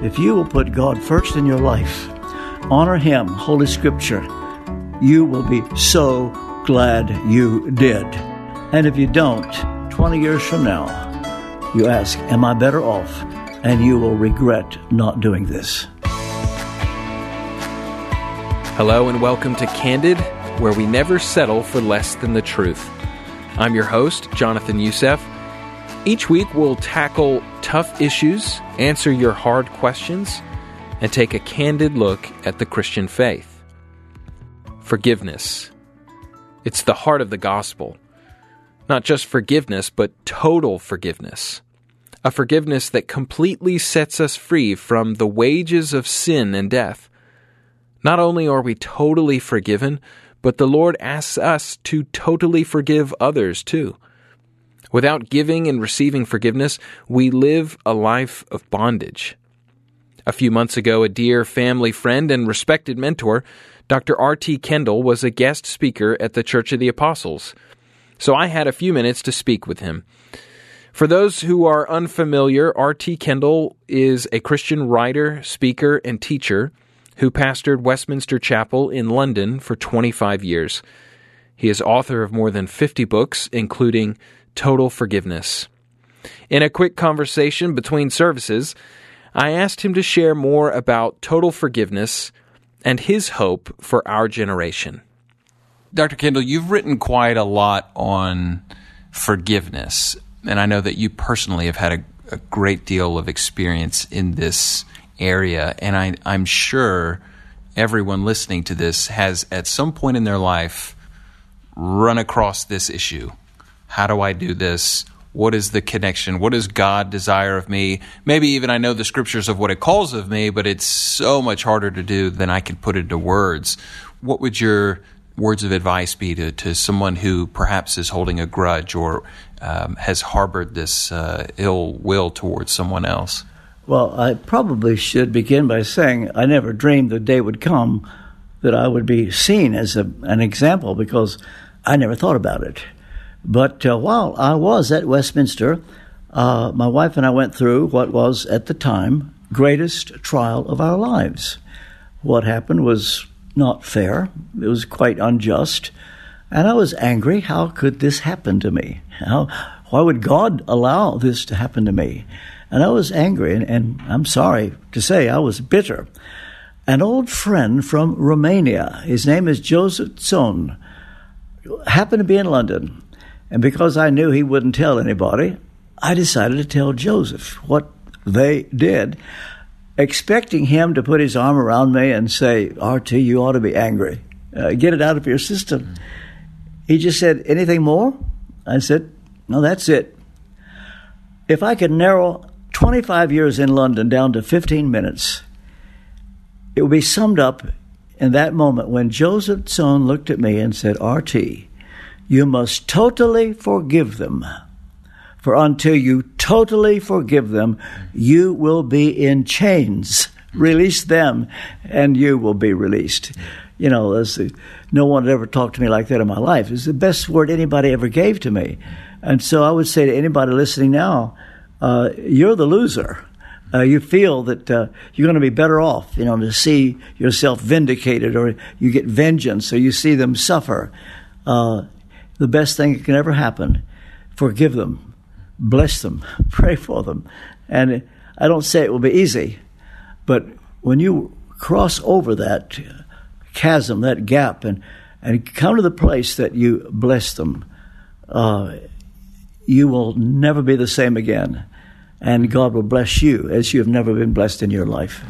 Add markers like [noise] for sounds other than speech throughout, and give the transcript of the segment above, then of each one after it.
If you will put God first in your life, honor Him, Holy Scripture, you will be so glad you did. And if you don't, 20 years from now, you ask, Am I better off? And you will regret not doing this. Hello, and welcome to Candid, where we never settle for less than the truth. I'm your host, Jonathan Youssef. Each week, we'll tackle tough issues, answer your hard questions, and take a candid look at the Christian faith. Forgiveness. It's the heart of the gospel. Not just forgiveness, but total forgiveness. A forgiveness that completely sets us free from the wages of sin and death. Not only are we totally forgiven, but the Lord asks us to totally forgive others too. Without giving and receiving forgiveness, we live a life of bondage. A few months ago, a dear family friend and respected mentor, Dr. R.T. Kendall, was a guest speaker at the Church of the Apostles. So I had a few minutes to speak with him. For those who are unfamiliar, R.T. Kendall is a Christian writer, speaker, and teacher who pastored Westminster Chapel in London for 25 years. He is author of more than 50 books, including Total Forgiveness. In a quick conversation between services, I asked him to share more about total forgiveness and his hope for our generation. Dr. Kendall, you've written quite a lot on forgiveness, and I know that you personally have had a, a great deal of experience in this area, and I, I'm sure everyone listening to this has at some point in their life run across this issue. How do I do this? What is the connection? What does God desire of me? Maybe even I know the scriptures of what it calls of me, but it's so much harder to do than I can put into words. What would your words of advice be to, to someone who perhaps is holding a grudge or um, has harbored this uh, ill will towards someone else? Well, I probably should begin by saying I never dreamed the day would come that I would be seen as a, an example because I never thought about it. But uh, while I was at Westminster, uh, my wife and I went through what was, at the time, greatest trial of our lives. What happened was not fair. It was quite unjust. And I was angry. How could this happen to me? How, why would God allow this to happen to me? And I was angry, and, and I'm sorry to say I was bitter. An old friend from Romania, his name is Joseph Tson, happened to be in London. And because I knew he wouldn't tell anybody, I decided to tell Joseph what they did, expecting him to put his arm around me and say, RT, you ought to be angry. Uh, get it out of your system. He just said, Anything more? I said, No, that's it. If I could narrow 25 years in London down to 15 minutes, it would be summed up in that moment when Joseph Tson looked at me and said, RT, you must totally forgive them. For until you totally forgive them, you will be in chains. Release them, and you will be released. You know, no one had ever talked to me like that in my life. It's the best word anybody ever gave to me. And so I would say to anybody listening now, uh, you're the loser. Uh, you feel that uh, you're going to be better off, you know, to see yourself vindicated, or you get vengeance, or you see them suffer. Uh, the best thing that can ever happen: forgive them, bless them, [laughs] pray for them, and I don't say it will be easy, but when you cross over that chasm, that gap, and and come to the place that you bless them, uh, you will never be the same again. And God will bless you as you have never been blessed in your life.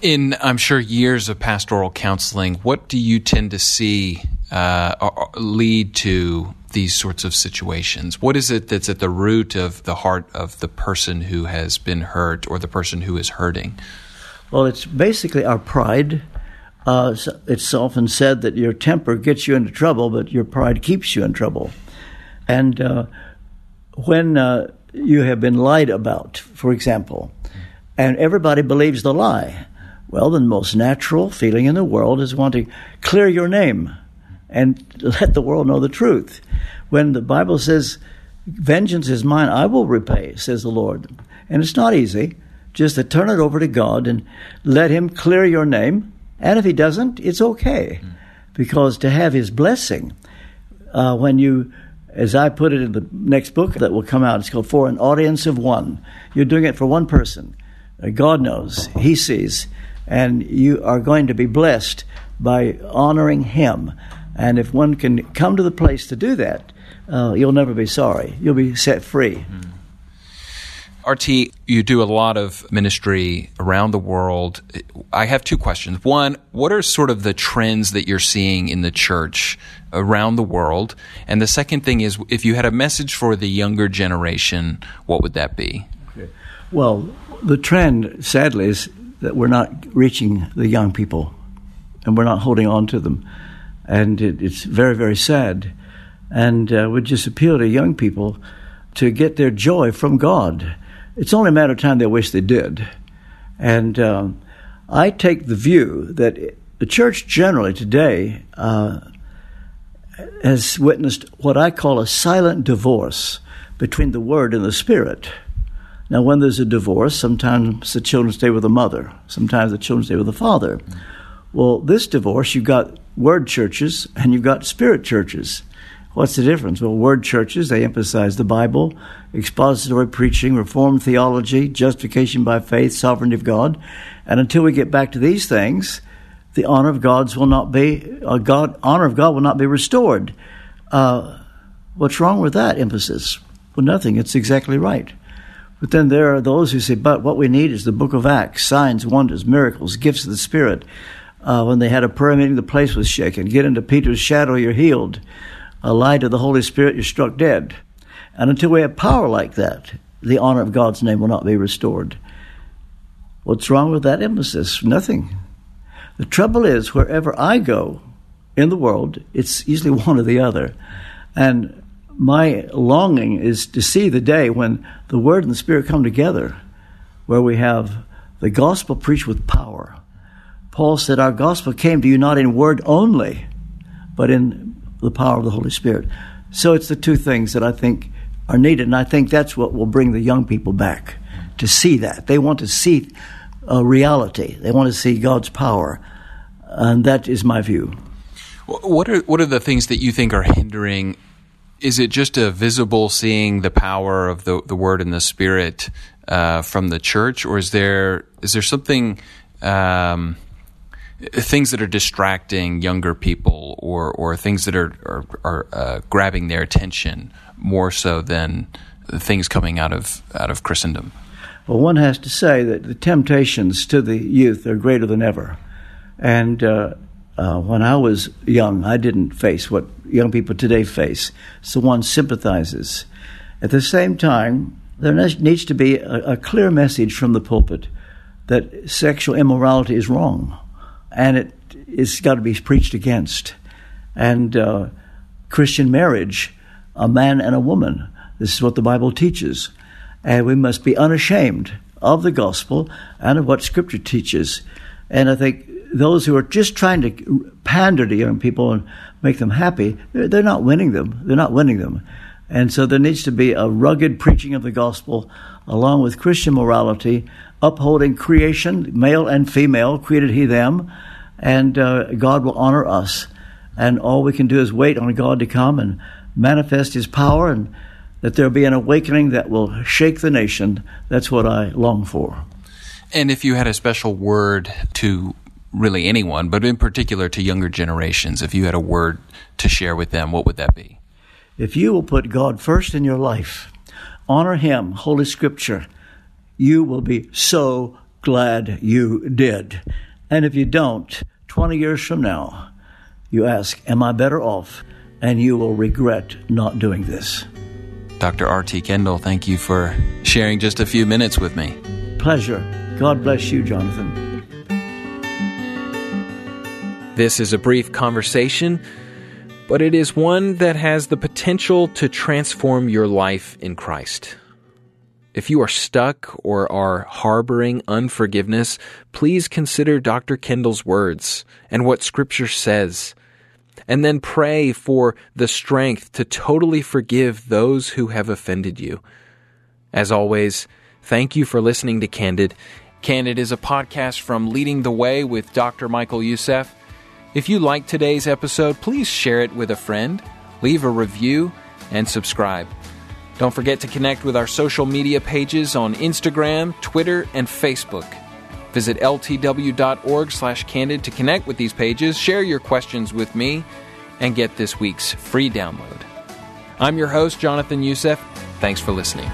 In, I'm sure, years of pastoral counseling, what do you tend to see uh, lead to these sorts of situations? What is it that's at the root of the heart of the person who has been hurt or the person who is hurting? Well, it's basically our pride. Uh, it's often said that your temper gets you into trouble, but your pride keeps you in trouble. And uh, when uh, you have been lied about, for example, and everybody believes the lie, well, the most natural feeling in the world is wanting to clear your name and let the world know the truth. When the Bible says, Vengeance is mine, I will repay, says the Lord. And it's not easy just to turn it over to God and let Him clear your name. And if He doesn't, it's okay. Because to have His blessing, uh, when you, as I put it in the next book that will come out, it's called For an Audience of One. You're doing it for one person. Uh, God knows, He sees, and you are going to be blessed by honoring Him. And if one can come to the place to do that, uh, you'll never be sorry. You'll be set free. Mm. RT, you do a lot of ministry around the world. I have two questions. One, what are sort of the trends that you're seeing in the church around the world? And the second thing is, if you had a message for the younger generation, what would that be? Okay. Well, the trend, sadly, is that we're not reaching the young people and we're not holding on to them. And it, it's very, very sad. And uh, would just appeal to young people to get their joy from God it's only a matter of time they wish they did. And um, I take the view that the church generally today uh, has witnessed what I call a silent divorce between the Word and the Spirit. Now, when there's a divorce, sometimes the children stay with the mother, sometimes the children stay with the father. Well, this divorce, you've got Word churches and you've got Spirit churches. What's the difference? Well, word churches, they emphasize the Bible, expository preaching, Reformed theology, justification by faith, sovereignty of God. And until we get back to these things, the honor of God's will not be, uh, God, honor of God will not be restored. Uh, what's wrong with that emphasis? Well, nothing. It's exactly right. But then there are those who say, but what we need is the book of Acts, signs, wonders, miracles, gifts of the Spirit. Uh, when they had a prayer meeting, the place was shaken. Get into Peter's shadow, you're healed a lie to the Holy Spirit, you're struck dead. And until we have power like that, the honor of God's name will not be restored. What's wrong with that emphasis? Nothing. The trouble is, wherever I go in the world, it's usually [laughs] one or the other. And my longing is to see the day when the Word and the Spirit come together, where we have the gospel preached with power. Paul said, Our gospel came to you not in word only, but in the power of the Holy Spirit. So it's the two things that I think are needed, and I think that's what will bring the young people back to see that. They want to see a reality. They want to see God's power, and that is my view. What are what are the things that you think are hindering? Is it just a visible seeing the power of the the Word and the Spirit uh, from the church, or is there is there something? Um, things that are distracting younger people or, or things that are, are, are uh, grabbing their attention more so than things coming out of, out of Christendom? Well, one has to say that the temptations to the youth are greater than ever. And uh, uh, when I was young, I didn't face what young people today face. So one sympathizes. At the same time, there needs to be a, a clear message from the pulpit that sexual immorality is wrong and it, it's got to be preached against. And uh, Christian marriage, a man and a woman, this is what the Bible teaches. And we must be unashamed of the gospel and of what Scripture teaches. And I think those who are just trying to pander to young people and make them happy, they're not winning them. They're not winning them. And so there needs to be a rugged preaching of the gospel along with Christian morality upholding creation, male and female, created He them, and uh, God will honor us. And all we can do is wait on God to come and manifest His power, and that there'll be an awakening that will shake the nation. That's what I long for. And if you had a special word to really anyone, but in particular to younger generations, if you had a word to share with them, what would that be? If you will put God first in your life, honor Him, Holy Scripture, you will be so glad you did. And if you don't, 20 years from now, you ask, Am I better off? And you will regret not doing this. Dr. R.T. Kendall, thank you for sharing just a few minutes with me. Pleasure. God bless you, Jonathan. This is a brief conversation, but it is one that has the potential to transform your life in Christ. If you are stuck or are harboring unforgiveness, please consider Dr. Kendall's words and what Scripture says. And then pray for the strength to totally forgive those who have offended you. As always, Thank you for listening to Candid. Candid is a podcast from Leading the Way with Dr. Michael Youssef. If you liked today's episode, please share it with a friend, leave a review, and subscribe. Don't forget to connect with our social media pages on Instagram, Twitter, and Facebook. Visit ltw.org/candid to connect with these pages, share your questions with me, and get this week's free download. I'm your host, Jonathan Youssef. Thanks for listening.